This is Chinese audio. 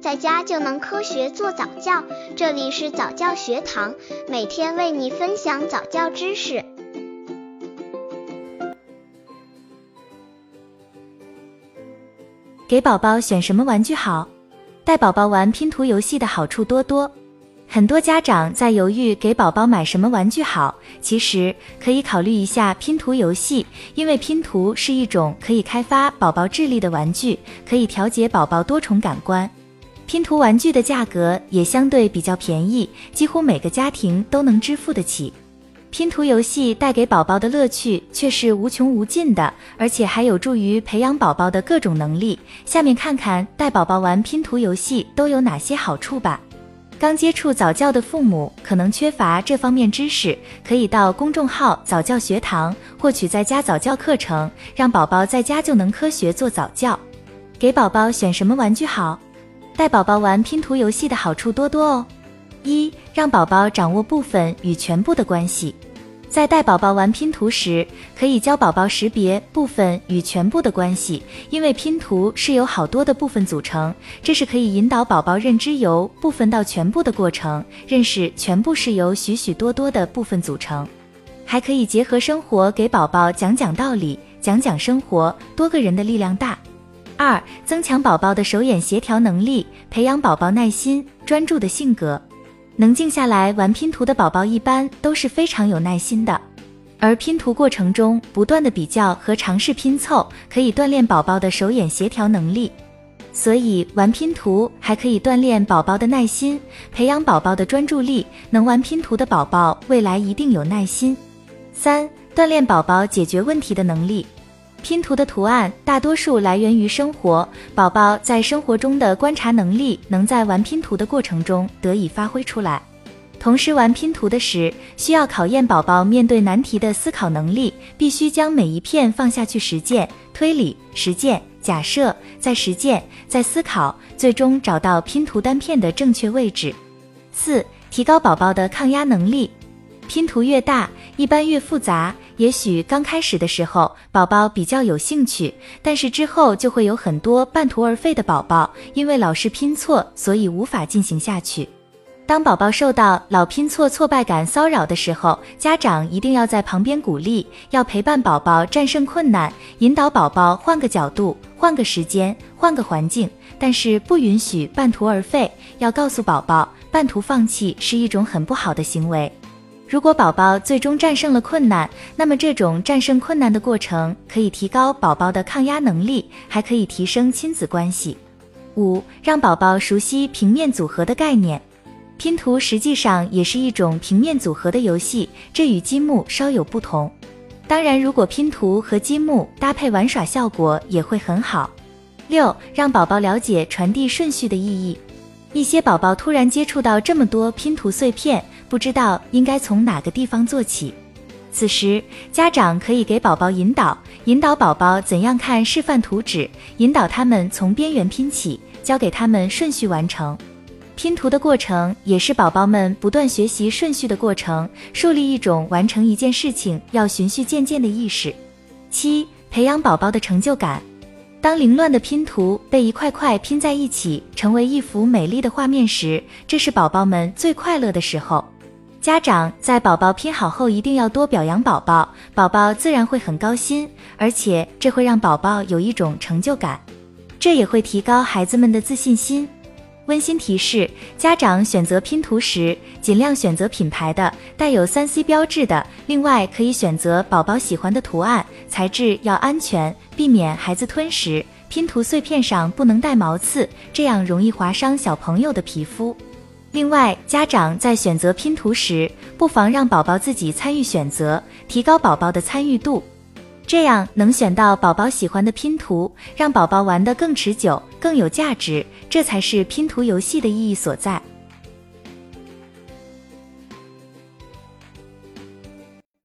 在家就能科学做早教。这里是早教学堂，每天为你分享早教知识。给宝宝选什么玩具好？带宝宝玩拼图游戏的好处多多。很多家长在犹豫给宝宝买什么玩具好，其实可以考虑一下拼图游戏，因为拼图是一种可以开发宝宝智力的玩具，可以调节宝宝多重感官。拼图玩具的价格也相对比较便宜，几乎每个家庭都能支付得起。拼图游戏带给宝宝的乐趣却是无穷无尽的，而且还有助于培养宝宝的各种能力。下面看看带宝宝玩拼图游戏都有哪些好处吧。刚接触早教的父母可能缺乏这方面知识，可以到公众号早教学堂获取在家早教课程，让宝宝在家就能科学做早教。给宝宝选什么玩具好？带宝宝玩拼图游戏的好处多多哦。一，让宝宝掌握部分与全部的关系。在带宝宝玩拼图时，可以教宝宝识别部分与全部的关系，因为拼图是由好多的部分组成，这是可以引导宝宝认知由部分到全部的过程，认识全部是由许许多多的部分组成。还可以结合生活给宝宝讲讲道理，讲讲生活，多个人的力量大。二，增强宝宝的手眼协调能力，培养宝宝耐心、专注的性格。能静下来玩拼图的宝宝一般都是非常有耐心的，而拼图过程中不断的比较和尝试拼凑，可以锻炼宝宝的手眼协调能力。所以玩拼图还可以锻炼宝宝的耐心，培养宝宝的专注力。能玩拼图的宝宝未来一定有耐心。三、锻炼宝宝解决问题的能力。拼图的图案大多数来源于生活，宝宝在生活中的观察能力能在玩拼图的过程中得以发挥出来。同时，玩拼图的时需要考验宝宝面对难题的思考能力，必须将每一片放下去实践、推理、实践、假设、再实践、再思考，最终找到拼图单片的正确位置。四、提高宝宝的抗压能力。拼图越大，一般越复杂。也许刚开始的时候，宝宝比较有兴趣，但是之后就会有很多半途而废的宝宝，因为老是拼错，所以无法进行下去。当宝宝受到老拼错挫败感骚扰的时候，家长一定要在旁边鼓励，要陪伴宝宝战胜困难，引导宝宝换个角度、换个时间、换个环境，但是不允许半途而废，要告诉宝宝，半途放弃是一种很不好的行为。如果宝宝最终战胜了困难，那么这种战胜困难的过程可以提高宝宝的抗压能力，还可以提升亲子关系。五、让宝宝熟悉平面组合的概念。拼图实际上也是一种平面组合的游戏，这与积木稍有不同。当然，如果拼图和积木搭配玩耍，效果也会很好。六、让宝宝了解传递顺序的意义。一些宝宝突然接触到这么多拼图碎片。不知道应该从哪个地方做起，此时家长可以给宝宝引导，引导宝宝怎样看示范图纸，引导他们从边缘拼起，教给他们顺序完成拼图的过程，也是宝宝们不断学习顺序的过程，树立一种完成一件事情要循序渐进的意识。七、培养宝宝的成就感。当凌乱的拼图被一块块拼在一起，成为一幅美丽的画面时，这是宝宝们最快乐的时候。家长在宝宝拼好后，一定要多表扬宝宝，宝宝自然会很高兴，而且这会让宝宝有一种成就感，这也会提高孩子们的自信心。温馨提示：家长选择拼图时，尽量选择品牌的、带有三 C 标志的。另外，可以选择宝宝喜欢的图案，材质要安全，避免孩子吞食。拼图碎片上不能带毛刺，这样容易划伤小朋友的皮肤。另外，家长在选择拼图时，不妨让宝宝自己参与选择，提高宝宝的参与度，这样能选到宝宝喜欢的拼图，让宝宝玩得更持久、更有价值，这才是拼图游戏的意义所在。